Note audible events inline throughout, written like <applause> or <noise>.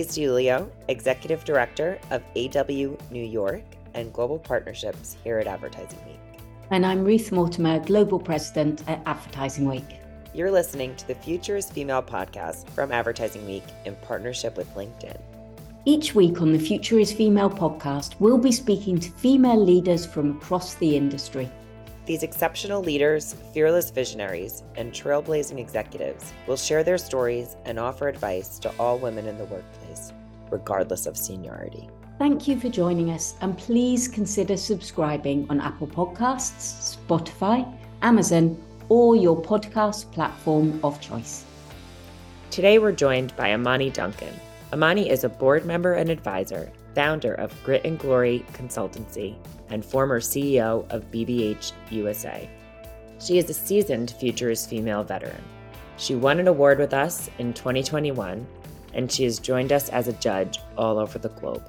I'm Louise DiUlio, Executive Director of AW New York and Global Partnerships here at Advertising Week. And I'm Ruth Mortimer, Global President at Advertising Week. You're listening to the Future is Female podcast from Advertising Week in partnership with LinkedIn. Each week on the Future is Female podcast, we'll be speaking to female leaders from across the industry. These exceptional leaders, fearless visionaries, and trailblazing executives will share their stories and offer advice to all women in the workplace, regardless of seniority. Thank you for joining us, and please consider subscribing on Apple Podcasts, Spotify, Amazon, or your podcast platform of choice. Today, we're joined by Amani Duncan. Amani is a board member and advisor, founder of Grit and Glory Consultancy, and former CEO of BBH USA. She is a seasoned Future is Female veteran. She won an award with us in 2021, and she has joined us as a judge all over the globe.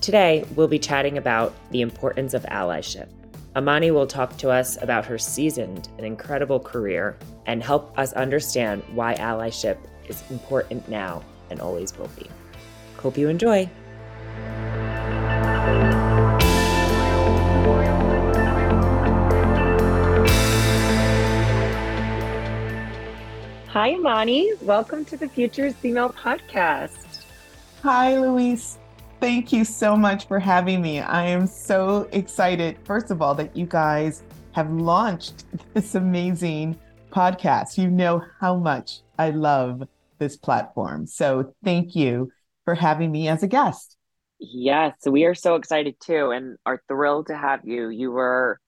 Today, we'll be chatting about the importance of allyship. Amani will talk to us about her seasoned and incredible career and help us understand why allyship is important now and always will be. Hope you enjoy. Hi, Amani. Welcome to the Futures Female podcast. Hi, Louise. Thank you so much for having me. I am so excited, first of all, that you guys have launched this amazing podcast. You know how much I love this platform. So thank you for having me as a guest. Yes, we are so excited too and are thrilled to have you. You were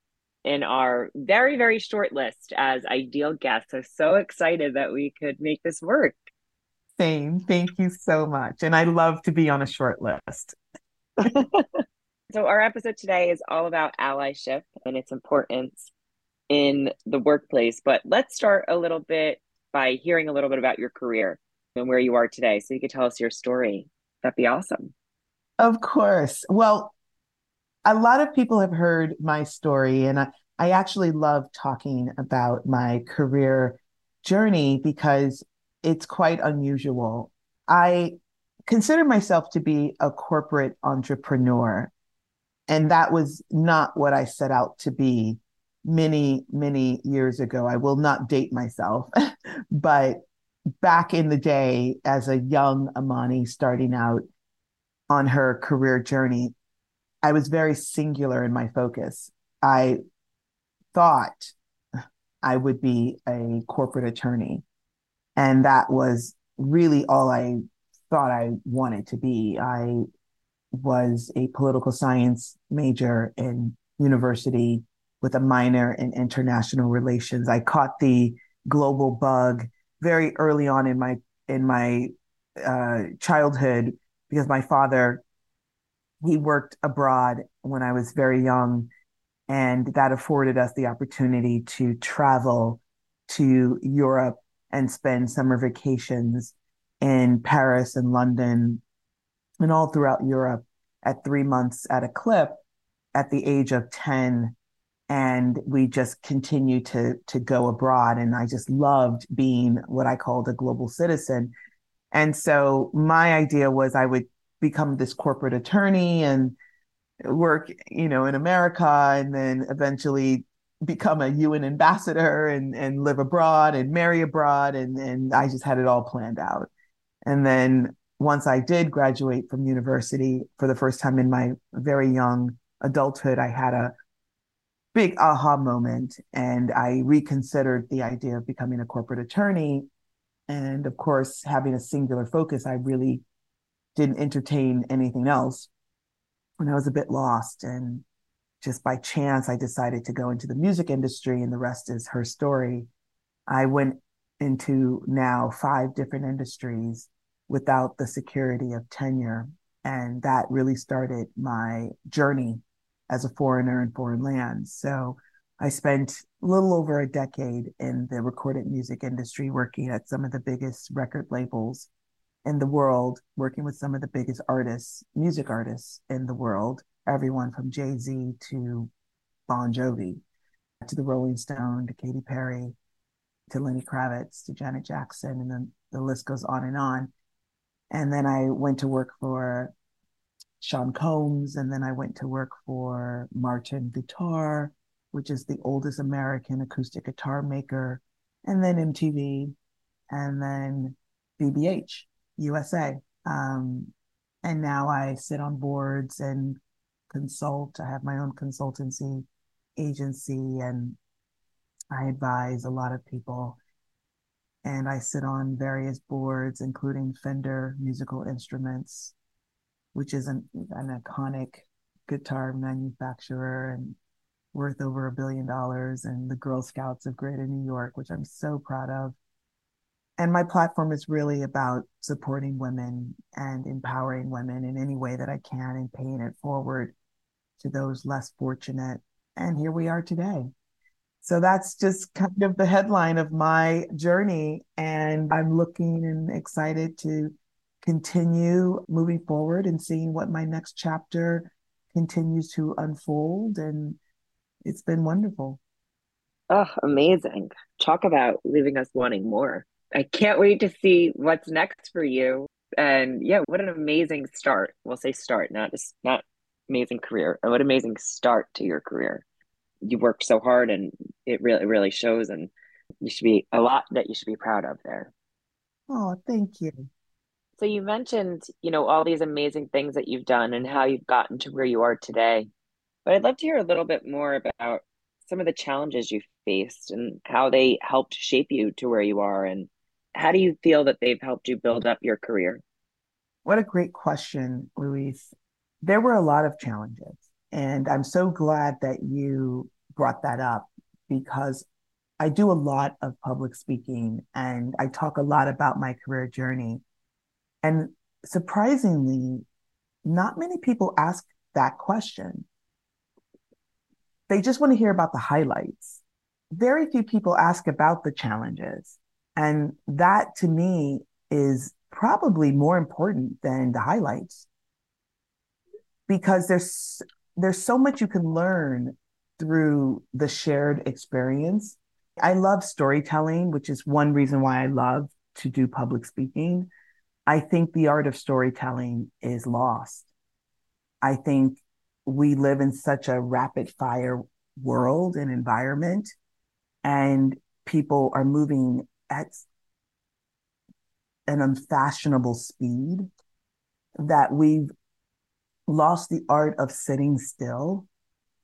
in our very, very short list as ideal guests. So, so excited that we could make this work. Same. Thank you so much. And I love to be on a short list. <laughs> so, our episode today is all about allyship and its importance in the workplace. But let's start a little bit by hearing a little bit about your career and where you are today. So, you could tell us your story. That'd be awesome. Of course. Well, a lot of people have heard my story, and I, I actually love talking about my career journey because it's quite unusual. I consider myself to be a corporate entrepreneur, and that was not what I set out to be many, many years ago. I will not date myself, <laughs> but back in the day, as a young Amani starting out on her career journey, I was very singular in my focus. I thought I would be a corporate attorney. And that was really all I thought I wanted to be. I was a political science major in university with a minor in international relations. I caught the global bug very early on in my in my uh, childhood because my father he worked abroad when I was very young, and that afforded us the opportunity to travel to Europe and spend summer vacations in Paris and London and all throughout Europe at three months at a clip at the age of 10 and we just continued to to go abroad. And i just loved being what i called a global citizen. And so my idea was i would become this corporate attorney and work, you know, in America and then eventually become a UN ambassador and, and live abroad and marry abroad. And, and I just had it all planned out. And then once I did graduate from university for the first time in my very young adulthood, I had a big aha moment and I reconsidered the idea of becoming a corporate attorney. And of course, having a singular focus, I really didn't entertain anything else. And I was a bit lost. And just by chance, I decided to go into the music industry, and the rest is her story. I went into now five different industries without the security of tenure. And that really started my journey as a foreigner in foreign lands. So I spent a little over a decade in the recorded music industry working at some of the biggest record labels in the world, working with some of the biggest artists, music artists in the world, everyone from Jay Z to Bon Jovi, to the Rolling Stone, to Katy Perry, to Lenny Kravitz, to Janet Jackson, and then the list goes on and on. And then I went to work for Sean Combs, and then I went to work for Martin Guitar, which is the oldest American acoustic guitar maker, and then MTV, and then BBH USA. Um, and now I sit on boards and consult. I have my own consultancy agency and I advise a lot of people. And I sit on various boards, including Fender Musical Instruments, which is an, an iconic guitar manufacturer and worth over a billion dollars, and the Girl Scouts of Greater New York, which I'm so proud of. And my platform is really about supporting women and empowering women in any way that I can and paying it forward to those less fortunate. And here we are today. So that's just kind of the headline of my journey. And I'm looking and excited to continue moving forward and seeing what my next chapter continues to unfold. And it's been wonderful. Oh, amazing. Talk about leaving us wanting more. I can't wait to see what's next for you. And yeah, what an amazing start. We'll say start, not just not amazing career. And What amazing start to your career. You worked so hard and it really, really shows. And you should be a lot that you should be proud of there. Oh, thank you. So you mentioned, you know, all these amazing things that you've done and how you've gotten to where you are today. But I'd love to hear a little bit more about some of the challenges you faced and how they helped shape you to where you are and how do you feel that they've helped you build up your career? What a great question, Louise there were a lot of challenges. And I'm so glad that you brought that up because I do a lot of public speaking and I talk a lot about my career journey. And surprisingly, not many people ask that question. They just want to hear about the highlights. Very few people ask about the challenges. And that to me is probably more important than the highlights because there's there's so much you can learn through the shared experience. I love storytelling, which is one reason why I love to do public speaking. I think the art of storytelling is lost. I think we live in such a rapid fire world and environment, and people are moving at an unfashionable speed that we've lost the art of sitting still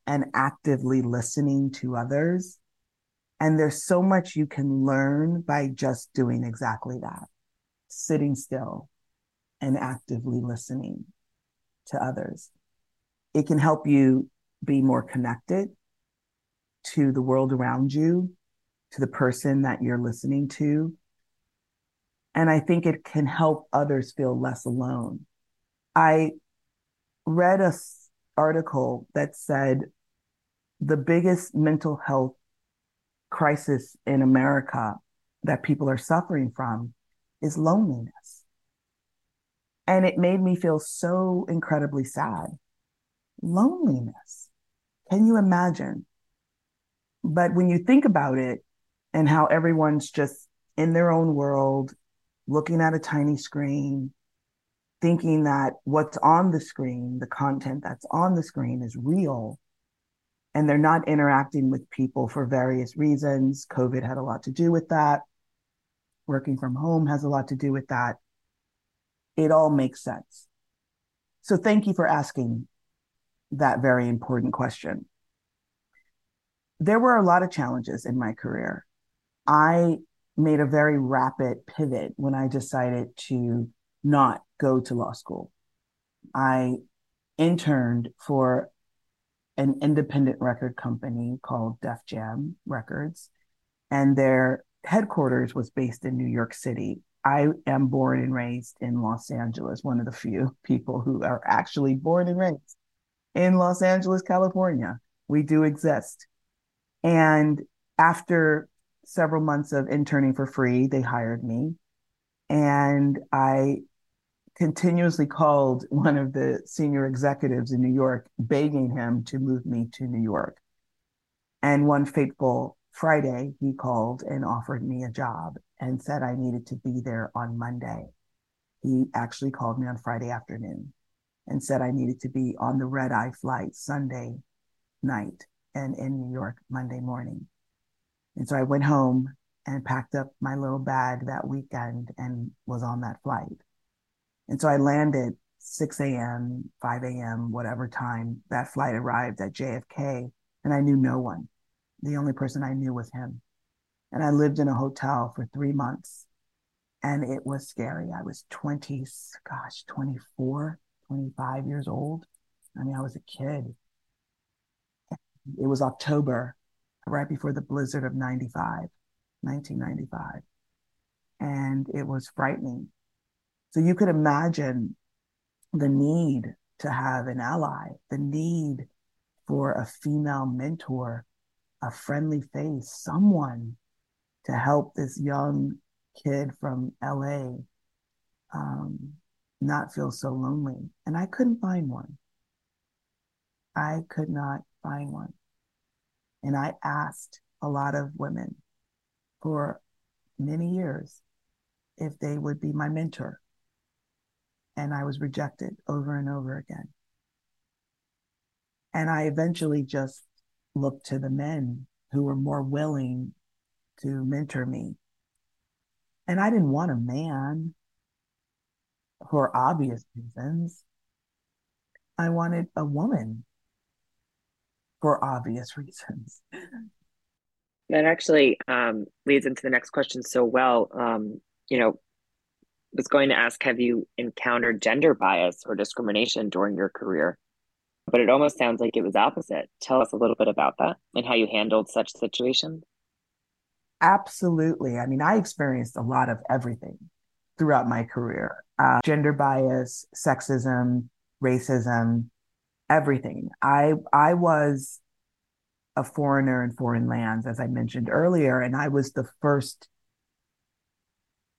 and actively listening to others. And there's so much you can learn by just doing exactly that sitting still and actively listening to others. It can help you be more connected to the world around you, to the person that you're listening to. And I think it can help others feel less alone. I read a article that said the biggest mental health crisis in America that people are suffering from is loneliness. And it made me feel so incredibly sad. Loneliness. Can you imagine? But when you think about it and how everyone's just in their own world, looking at a tiny screen, thinking that what's on the screen, the content that's on the screen is real. And they're not interacting with people for various reasons. COVID had a lot to do with that. Working from home has a lot to do with that. It all makes sense. So thank you for asking that very important question. There were a lot of challenges in my career. I made a very rapid pivot when I decided to not go to law school. I interned for an independent record company called Def Jam Records, and their headquarters was based in New York City. I am born and raised in Los Angeles, one of the few <laughs> people who are actually born and raised in Los Angeles, California. We do exist. And after several months of interning for free, they hired me. And I continuously called <laughs> one of the senior executives in New York, begging him to move me to New York. And one fateful Friday, he called and offered me a job and said I needed to be there on Monday. he actually called me on Friday afternoon and said I needed to be on the red eye flight Sunday night and in New York Monday morning. And so I went home and packed up my little bag that weekend and was on that flight. And so I landed 6 a.m., 5 a.m., whatever time that flight arrived at JFK, and I knew no one. The only person I knew was him. And I lived in a hotel for three months and it was scary. I was 20, gosh, 24, 25 years old. I mean, I was a kid. It was October, right before the blizzard of 95, 1995. And it was frightening. So you could imagine the need to have an ally, the need for a female mentor, a friendly face, someone to help this young kid from LA um, not feel so lonely. And I couldn't find one. I could not find one. And I asked a lot of women for many years if they would be my mentor. And I was rejected over and over again. And I eventually just looked to the men who were more willing to mentor me and I didn't want a man for obvious reasons. I wanted a woman for obvious reasons. That actually um, leads into the next question so well. Um, you know, was going to ask, have you encountered gender bias or discrimination during your career? But it almost sounds like it was opposite. Tell us a little bit about that and how you handled such situations. Absolutely. I mean, I experienced a lot of everything throughout my career uh, gender bias, sexism, racism, everything. I, I was a foreigner in foreign lands, as I mentioned earlier, and I was the first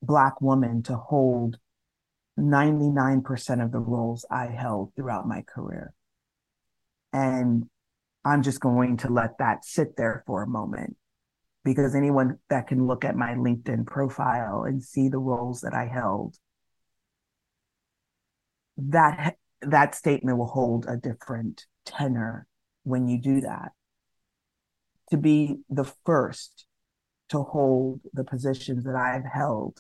Black woman to hold 99% of the roles I held throughout my career. And I'm just going to let that sit there for a moment because anyone that can look at my LinkedIn profile and see the roles that I held, that that statement will hold a different tenor when you do that. To be the first to hold the positions that I've held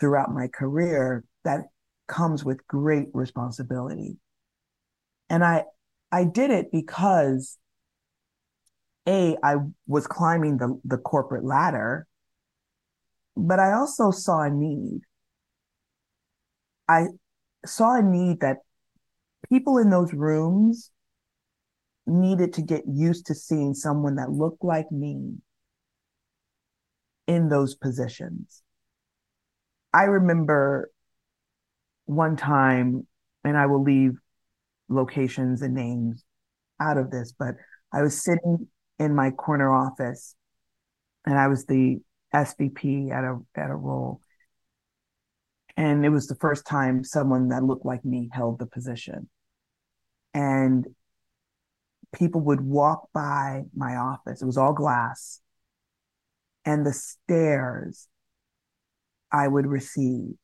throughout my career, that comes with great responsibility. And I I did it because a I was climbing the the corporate ladder, but I also saw a need. I saw a need that people in those rooms needed to get used to seeing someone that looked like me in those positions. I remember one time, and I will leave locations and names out of this, but I was sitting in my corner office, and I was the SVP at a at a role. And it was the first time someone that looked like me held the position. And people would walk by my office. It was all glass. And the stares I would receive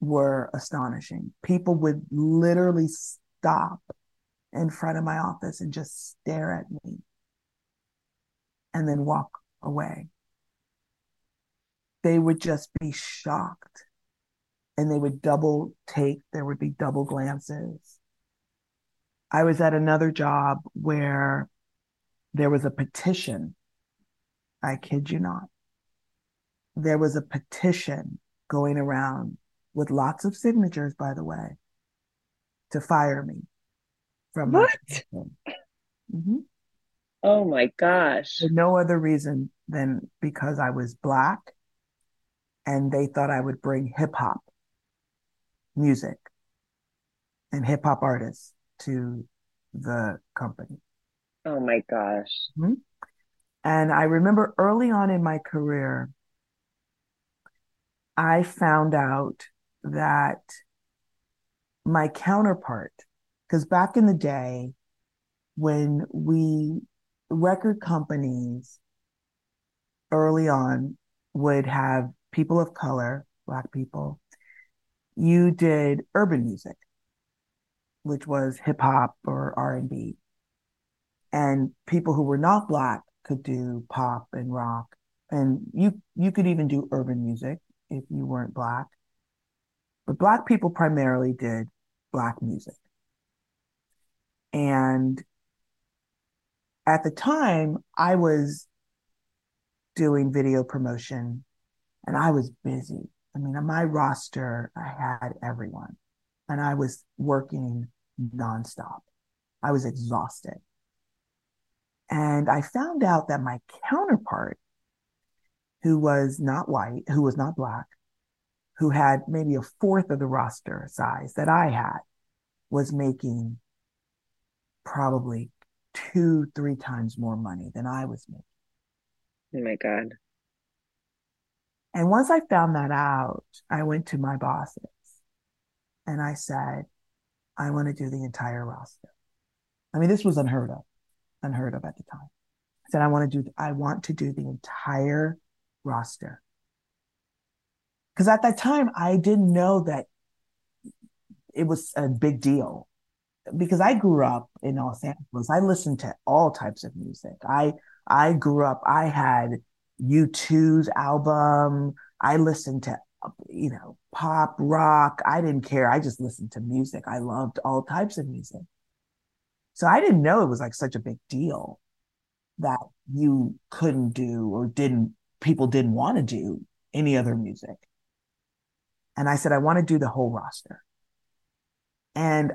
were astonishing. People would literally stop in front of my office and just stare at me and then walk away. They would just be shocked and they would double take, there would be double glances. I was at another job where there was a petition. I kid you not. There was a petition going around with lots of signatures, by the way, to fire me from what? Mm-hmm. Oh my gosh. For no other reason than because I was black and they thought I would bring hip hop music and hip hop artists to the company. Oh my gosh. Mm-hmm. And I remember early on in my career, I found out that my counterpart, because back in the day, when we record companies early on would have people of color, Black people, you did urban music, which was hip hop or R and B, and people who were not black could do pop and rock, and you you could even do urban music if you weren't black. But black people primarily did black music. And at the time, I was doing video promotion and I was busy. I mean, on my roster, I had everyone and I was working nonstop. I was exhausted. And I found out that my counterpart, who was not white, who was not black, who had maybe a fourth of the roster size that I had, was making probably two, three times more money than I was making. Oh my God. And once I found that out, I went to my bosses and I said, I want to do the entire roster. I mean, this was unheard of, unheard of at the time. I said, I want to do, I want to do the entire roster. Because at that time, I didn't know that it was a big deal because I grew up in Los Angeles. I listened to all types of music. I I grew up. I had U2's album. I listened to you know pop, rock. I didn't care. I just listened to music. I loved all types of music. So I didn't know it was like such a big deal that you couldn't do or didn't people didn't want to do any other music. And I said I want to do the whole roster. And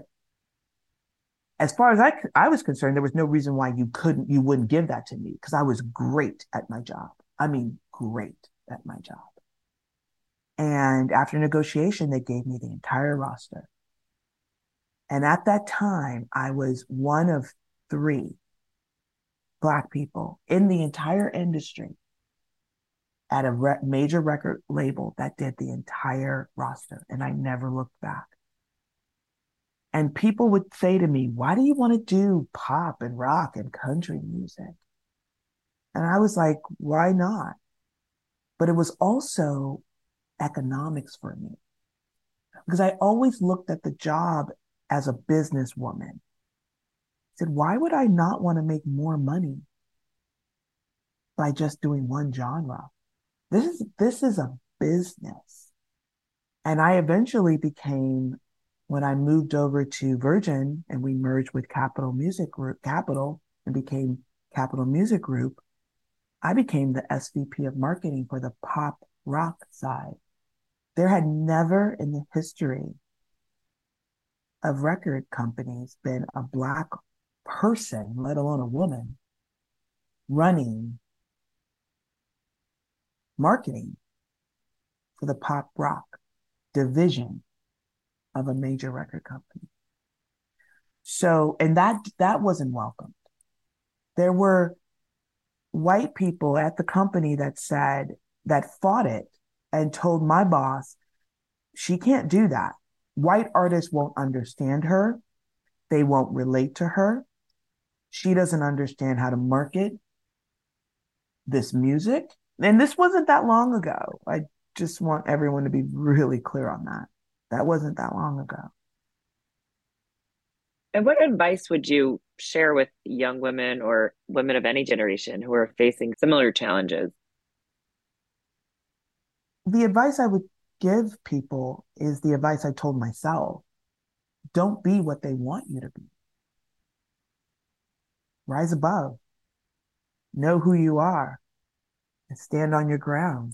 as far as I, I was concerned, there was no reason why you couldn't, you wouldn't give that to me because I was great at my job. I mean, great at my job. And after negotiation, they gave me the entire roster. And at that time, I was one of three Black people in the entire industry at a re- major record label that did the entire roster. And I never looked back. And people would say to me, why do you want to do pop and rock and country music? And I was like, why not? But it was also economics for me because I always looked at the job as a businesswoman. I said, why would I not want to make more money by just doing one genre? This is, this is a business. And I eventually became when I moved over to Virgin and we merged with Capitol Music Group, Capitol and became Capitol Music Group, I became the SVP of marketing for the pop rock side. There had never in the history of record companies been a black person, let alone a woman, running marketing for the pop rock division of a major record company. So, and that that wasn't welcomed. There were white people at the company that said that fought it and told my boss, she can't do that. White artists won't understand her. They won't relate to her. She doesn't understand how to market this music. And this wasn't that long ago. I just want everyone to be really clear on that. That wasn't that long ago. And what advice would you share with young women or women of any generation who are facing similar challenges? The advice I would give people is the advice I told myself don't be what they want you to be. Rise above, know who you are, and stand on your ground.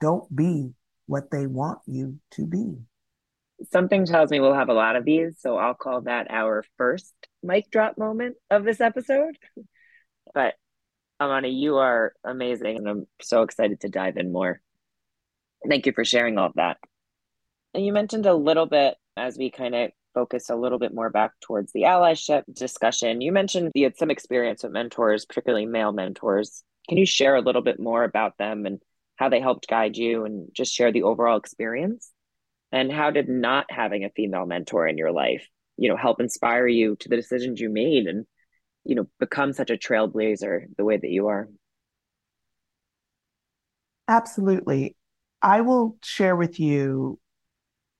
Don't be what they want you to be. Something tells me we'll have a lot of these, so I'll call that our first mic drop moment of this episode. <laughs> But Amani, you are amazing, and I'm so excited to dive in more. Thank you for sharing all of that. And you mentioned a little bit as we kind of focus a little bit more back towards the allyship discussion. You mentioned you had some experience with mentors, particularly male mentors. Can you share a little bit more about them and how they helped guide you and just share the overall experience and how did not having a female mentor in your life you know help inspire you to the decisions you made and you know become such a trailblazer the way that you are absolutely I will share with you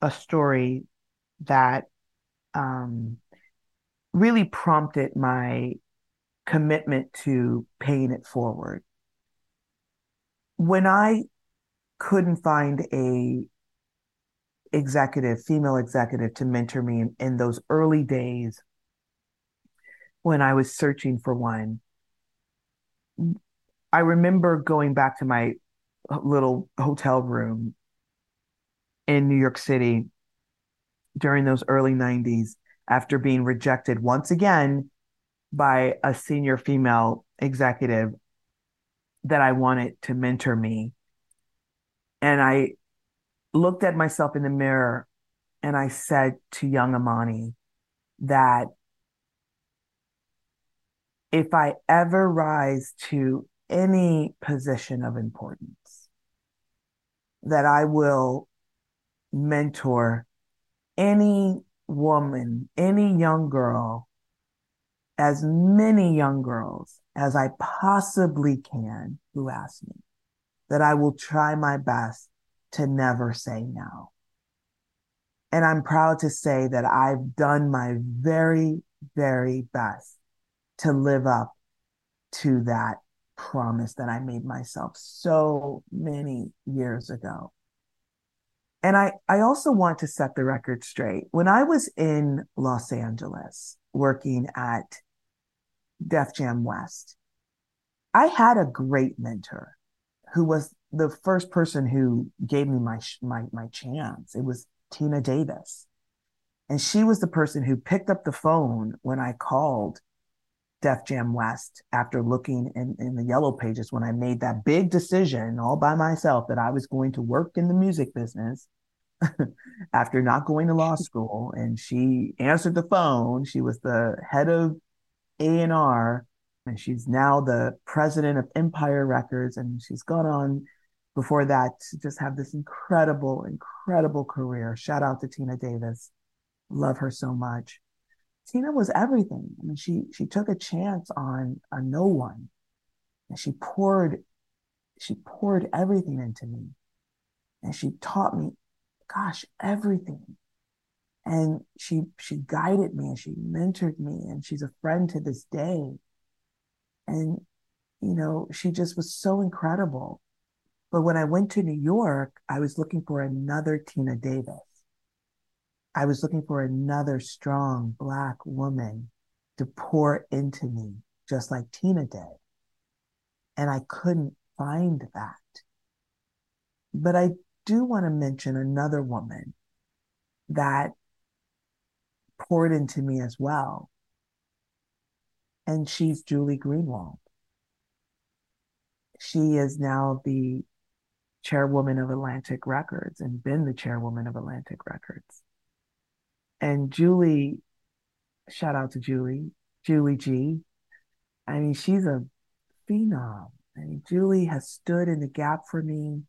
a story that um, really prompted my commitment to paying it forward. When I couldn't find a executive, female executive to mentor me in, in those early days when I was searching for one, I remember going back to my little hotel room in New York City during those early 90s after being rejected once again by a senior female executive that I wanted to mentor me. And I looked at myself in the mirror and I said to young Amani that if I ever rise to any position of importance, that I will mentor any woman, any young girl, as many young girls as I possibly can who ask me, that I will try my best to never say no. And I'm proud to say that I've done my very, very best to live up to that promise that I made myself so many years ago. And I, I also want to set the record straight. When I was in Los Angeles working at Def Jam West, I had a great mentor who was the first person who gave me my, my, my chance. It was Tina Davis. And she was the person who picked up the phone when I called Def Jam West after looking in, in the yellow pages when I made that big decision all by myself that I was going to work in the music business <laughs> after not going to law school. And she answered the phone. She was the head of A&R and she's now the president of Empire Records. And she's gone on before that just have this incredible, incredible career. Shout out to Tina Davis. Love her so much. Tina was everything. I mean, she she took a chance on a no one, and she poured she poured everything into me, and she taught me, gosh, everything. And she she guided me and she mentored me, and she's a friend to this day. And you know, she just was so incredible. But when I went to New York, I was looking for another Tina Davis. I was looking for another strong Black woman to pour into me, just like Tina did. And I couldn't find that. But I do want to mention another woman that poured into me as well. And she's Julie Greenwald. She is now the chairwoman of Atlantic Records and been the chairwoman of Atlantic Records. And Julie, shout out to Julie, Julie G. I mean, she's a phenom. I mean, Julie has stood in the gap for me.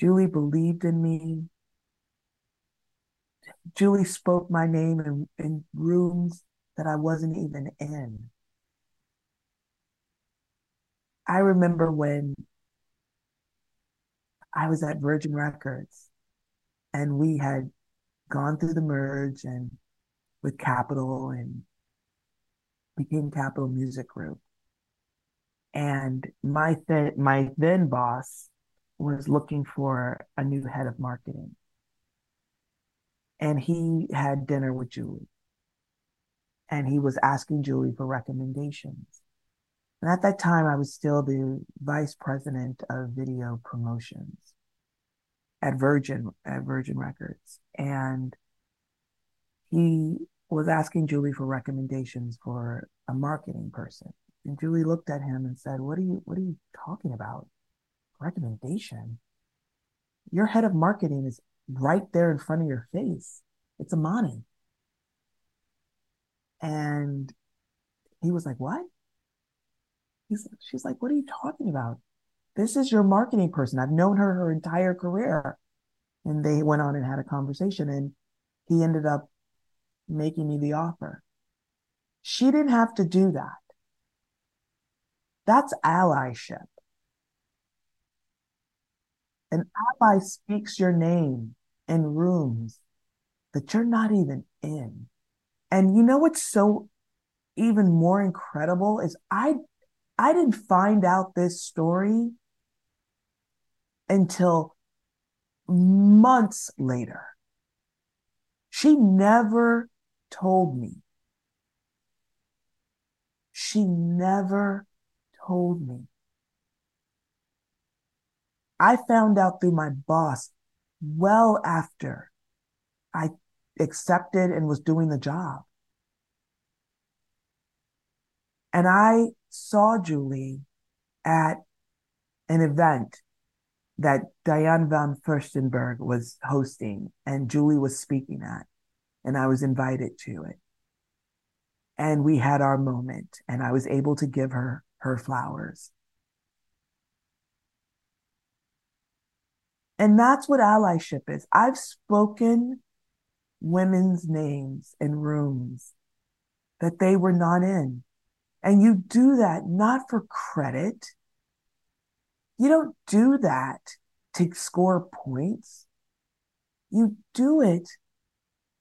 Julie believed in me. Julie spoke my name in, in rooms that I wasn't even in. I remember when I was at Virgin Records and we had gone through the merge and with Capitol and became Capitol Music Group. And my th- my then boss was looking for a new head of marketing. And he had dinner with Julie. And he was asking Julie for recommendations. And at that time, I was still the vice president of video promotions at Virgin at Virgin Records, and he was asking Julie for recommendations for a marketing person. And Julie looked at him and said, "What are you What are you talking about? Recommendation? Your head of marketing is right there in front of your face. It's Amani." And he was like, "What?" He's, she's like, "What are you talking about? This is your marketing person. I've known her her entire career. And they went on and had a conversation, and he ended up making me the offer. She didn't have to do that. That's allyship. An ally speaks your name in rooms that you're not even in. And you know what's so even more incredible is I I didn't find out this story until months later. She never told me. She never told me. I found out through my boss well after I accepted and was doing the job. And I saw Julie at an event that Diane von Furstenberg was hosting and Julie was speaking at, and I was invited to it. And we had our moment, and I was able to give her her flowers. And that's what allyship is. I've spoken women's names in rooms that they were not in. And you do that not for credit. You don't do that to score points. You do it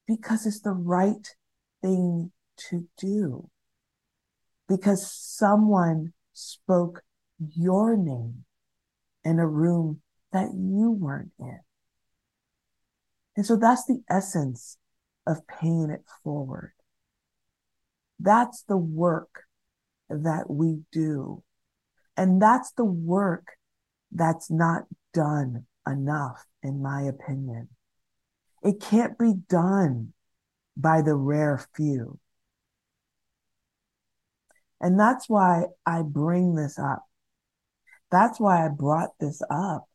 because it's the right thing to do. Because someone spoke your name in a room that you weren't in. And so that's the essence of paying it forward. That's the work that we do. And that's the work that's not done enough, in my opinion. It can't be done by the rare few. And that's why I bring this up. That's why I brought this up,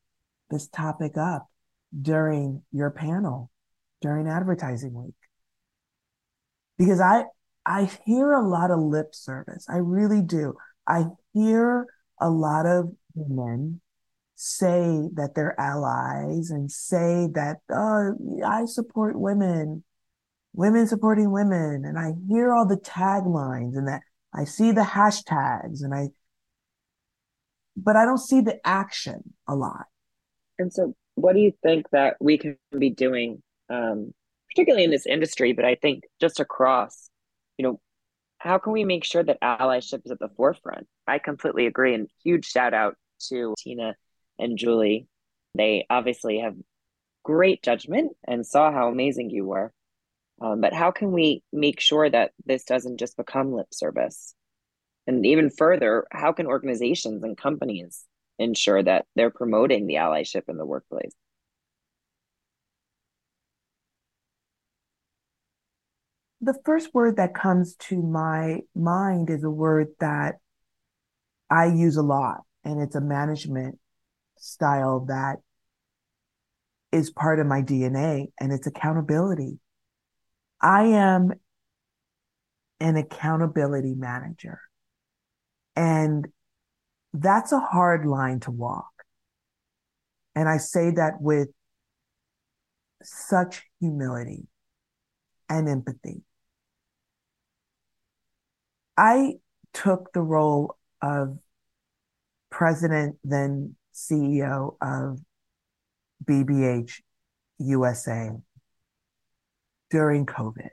this topic up during your panel during advertising week because i i hear a lot of lip service. I really do. I hear a lot of women say that they're allies and say that oh i support women women supporting women. And i hear all the taglines and that i see the hashtags and i but i don't see the action a lot. And so what do you think that we can be doing, um, particularly in this industry, but I think just across, you know, how can we make sure that allyship is at the forefront? I completely agree. And huge shout out to Tina and Julie. They obviously have great judgment and saw how amazing you were. Um, but how can we make sure that this doesn't just become lip service? And even further, how can organizations and companies ensure that they're promoting the allyship in the workplace. The first word that comes to my mind is a word that I use a lot, and it's a management style that is part of my DNA, and it's accountability. I am an accountability manager. And that's a hard line to walk. And I say that with such humility and empathy. I took the role of president, then CEO of BBH USA during COVID.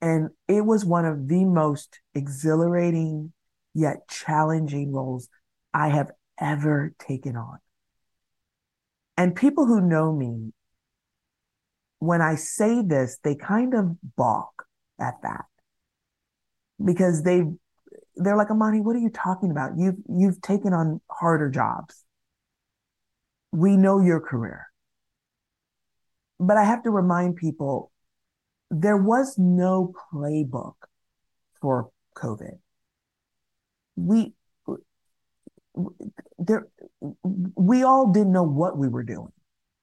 And it was one of the most exhilarating yet challenging roles I have ever taken on. And people who know me, when I say this, they kind of balk at that because they they're like, Amani, what are you talking about? You've you've taken on harder jobs. We know your career. But I have to remind people there was no playbook for COVID we there we all didn't know what we were doing.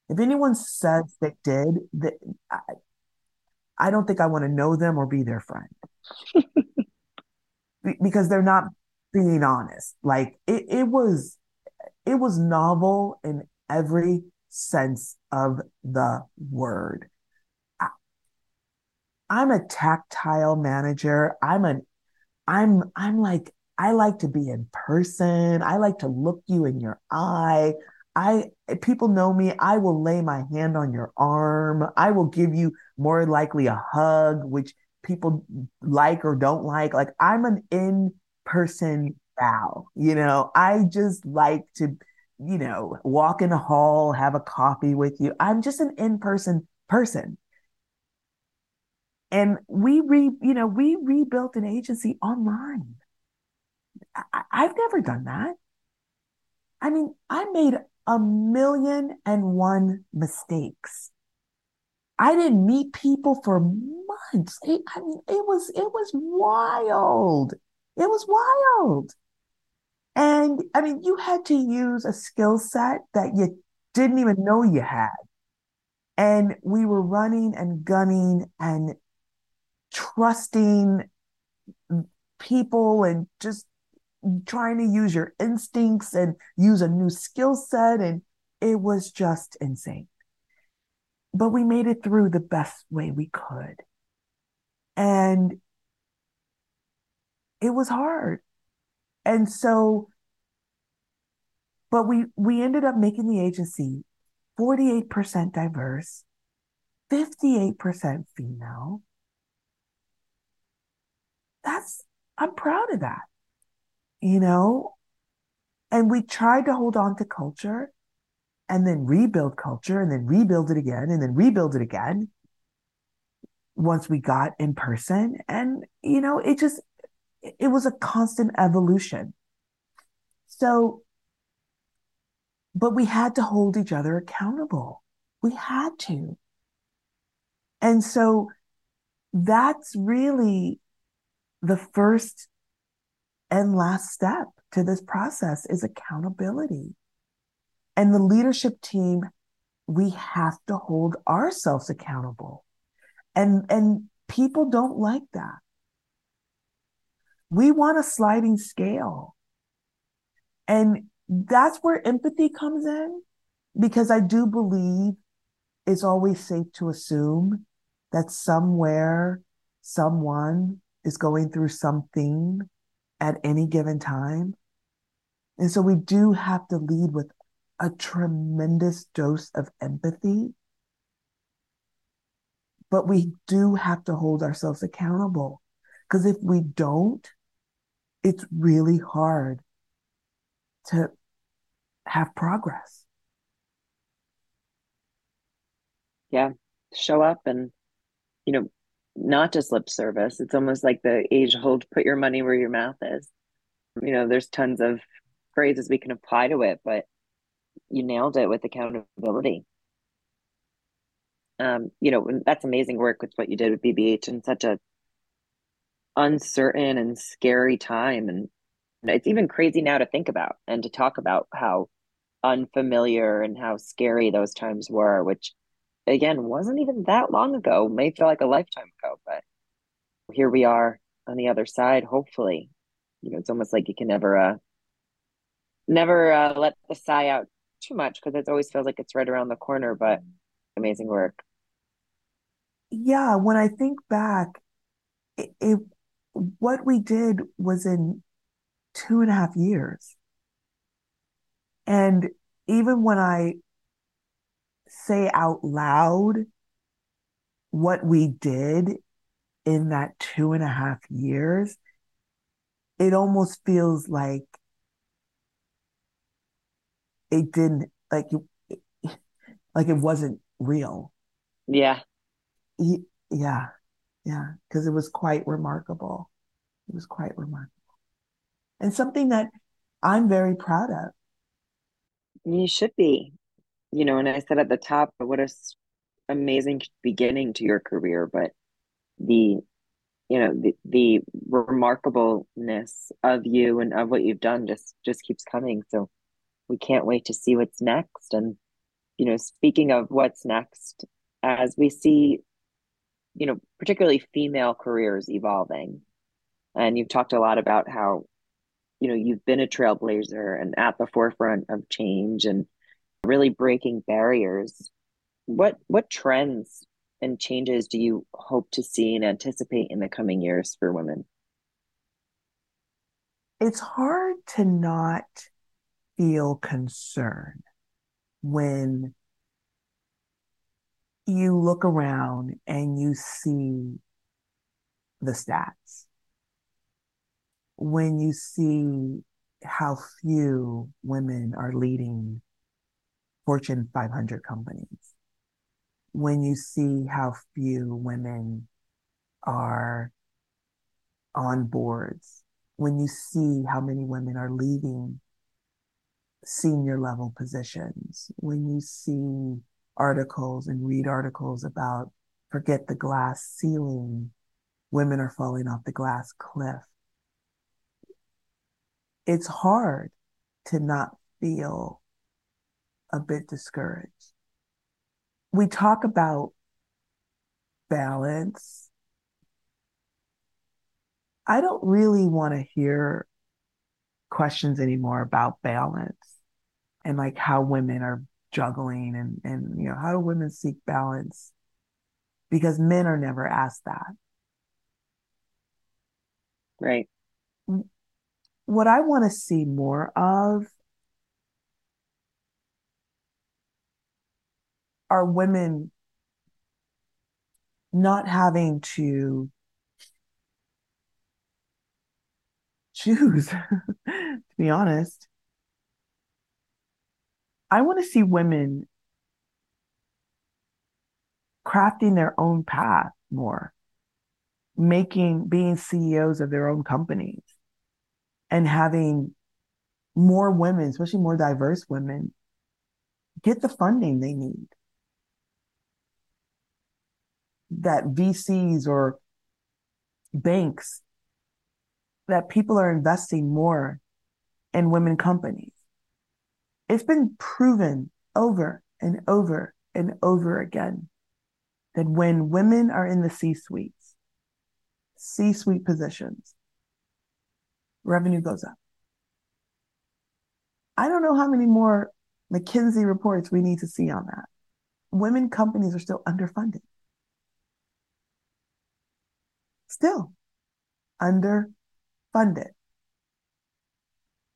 If anyone says they did, that I, I don't think I want to know them or be their friend. <laughs> because they're not being honest. Like it, it was it was novel in every sense of the word. I, I'm a tactile manager. I'm an I'm I'm like I like to be in person. I like to look you in your eye. I people know me, I will lay my hand on your arm. I will give you more likely a hug, which people like or don't like. Like I'm an in-person gal, you know. I just like to, you know, walk in a hall, have a coffee with you. I'm just an in-person person. And we re, you know, we rebuilt an agency online. I, I've never done that. I mean, I made a million and one mistakes. I didn't meet people for months. It, I mean, it was it was wild. It was wild. And I mean, you had to use a skill set that you didn't even know you had. And we were running and gunning and trusting people and just trying to use your instincts and use a new skill set. And it was just insane. But we made it through the best way we could. And it was hard. And so, but we we ended up making the agency 48% diverse, 58% female. That's I'm proud of that you know? And we tried to hold on to culture and then rebuild culture and then rebuild it again and then rebuild it again once we got in person. And, you know, it just, it was a constant evolution. So, but we had to hold each other accountable. We had to. And so that's really the first and last step to this process is accountability. And the leadership team, we have to hold ourselves accountable. And, and people don't like that. We want a sliding scale. And that's where empathy comes in because I do believe it's always safe to assume that somewhere someone is going through something at any given time. And so we do have to lead with a tremendous dose of empathy. But we do have to hold ourselves accountable because if we don't, it's really hard to have progress. Yeah, show up and, you know, not just lip service. It's almost like the age old put your money where your mouth is. You know, there's tons of phrases we can apply to it, but you nailed it with accountability. Um, you know, that's amazing work with what you did with BBH in such a uncertain and scary time. And it's even crazy now to think about and to talk about how unfamiliar and how scary those times were, which again wasn't even that long ago may feel like a lifetime ago but here we are on the other side hopefully you know it's almost like you can never uh never uh, let the sigh out too much because it always feels like it's right around the corner but amazing work. Yeah when i think back it, it what we did was in two and a half years. And even when i say out loud what we did in that two and a half years, it almost feels like it didn't like like it wasn't real. Yeah. Yeah. Yeah. Because it was quite remarkable. It was quite remarkable. And something that I'm very proud of. You should be you know, and I said at the top, what a amazing beginning to your career, but the you know the the remarkableness of you and of what you've done just just keeps coming so we can't wait to see what's next and you know speaking of what's next as we see you know particularly female careers evolving and you've talked a lot about how you know you've been a trailblazer and at the forefront of change and really breaking barriers. What what trends and changes do you hope to see and anticipate in the coming years for women? It's hard to not feel concern when you look around and you see the stats, when you see how few women are leading Fortune 500 companies, when you see how few women are on boards, when you see how many women are leaving senior level positions, when you see articles and read articles about forget the glass ceiling, women are falling off the glass cliff. It's hard to not feel a bit discouraged. We talk about balance. I don't really want to hear questions anymore about balance and like how women are juggling and and you know how do women seek balance? Because men are never asked that. Right. What i want to see more of are women not having to <laughs> choose <laughs> to be honest I want to see women crafting their own path more, making, being CEOs of their own companies and having more women, especially more diverse women, get the funding they need. That VCs or banks, that people are investing more in women companies it's been proven over and over and over again that when women are in the C suites, C suite positions, revenue goes up. I don't know how many more McKinsey reports we need to see on that. Women companies are still underfunded. Still underfunded.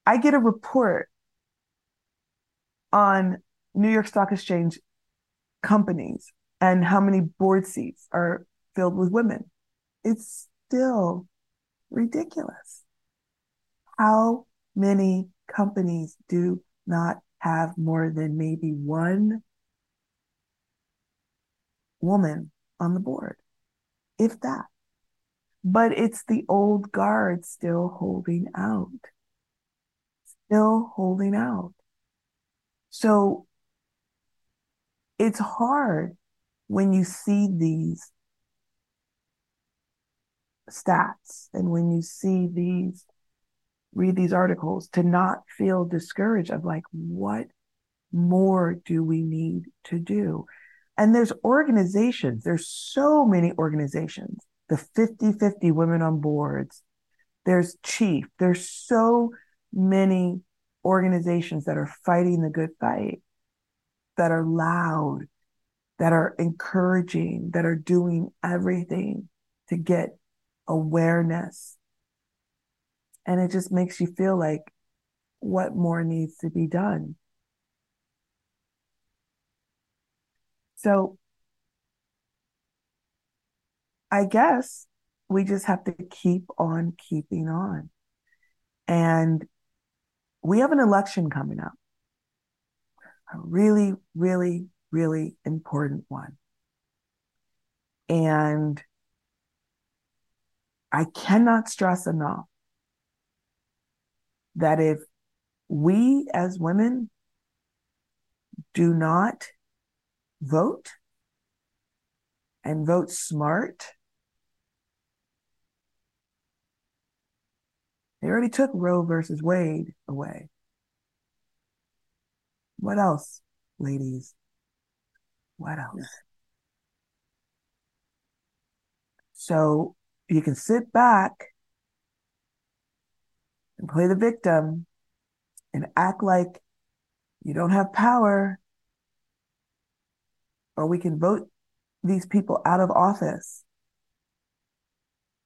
I get a report on New York Stock Exchange companies and how many board seats are filled with women. It's still ridiculous. How many companies do not have more than maybe one woman on the board, if that? But it's the old guard still holding out, still holding out. So it's hard when you see these stats and when you see these read these articles to not feel discouraged of like what more do we need to do? And there's organizations there's so many organizations the 50-50 women on boards there's chief there's so many organizations that are fighting the good fight, that are loud, that are encouraging, that are doing everything to get awareness. And it just makes you feel like what more needs to be done. So I guess we just have to keep on keeping on. And we have an election coming up, a really, really, really important one. And I cannot stress enough that if we as women do not vote and vote smart, They already took Roe versus Wade away. What else, ladies? What else? So you can sit back and play the victim and act like you don't have power, or we can vote these people out of office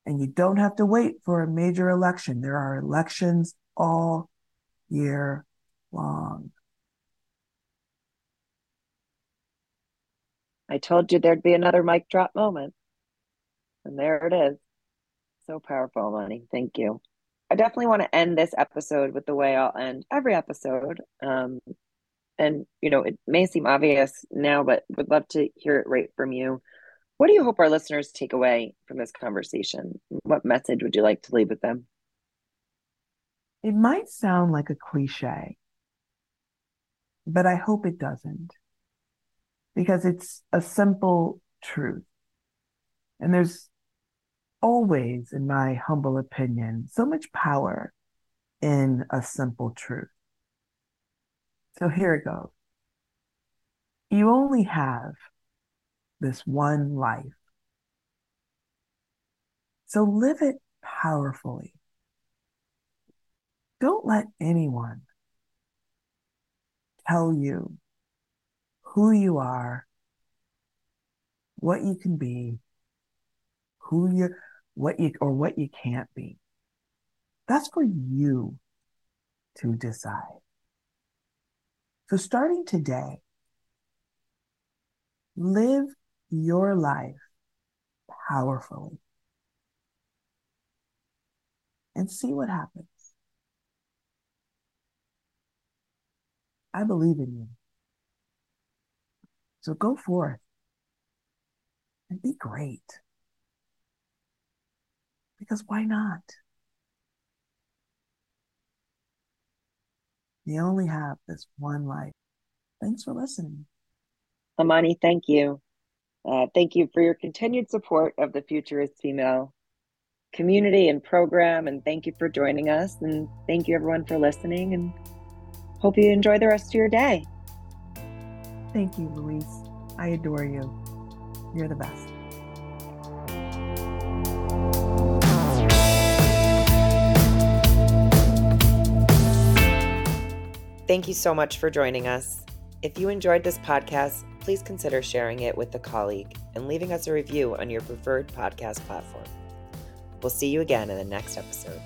and you don't have to wait for a major election. There are elections all year long. I told you there'd be another mic drop moment. And there it is. So powerful, Money. Thank you. I definitely want to end this episode with the way I'll end every episode. Um, and you know, it may seem obvious now, but would love to hear it right from you. What do you hope our listeners take away from this conversation? What message would you like to leave with them? It might sound like a cliche, but I hope it doesn't because it's a simple truth. And there's always, in my humble opinion, so much power in a simple truth. So here it goes. You only have this one life. So live it powerfully. Don't let anyone tell you who you are, what you can be, who you what you or what you can't be. That's for you to decide. So starting today, live your life powerfully and see what happens. I believe in you. So go forth and be great. Because why not? You only have this one life. Thanks for listening. Amani, thank you. Uh, thank you for your continued support of the Futurist Female community and program. And thank you for joining us. And thank you, everyone, for listening. And hope you enjoy the rest of your day. Thank you, Louise. I adore you. You're the best. Thank you so much for joining us. If you enjoyed this podcast, please consider sharing it with a colleague and leaving us a review on your preferred podcast platform. We'll see you again in the next episode.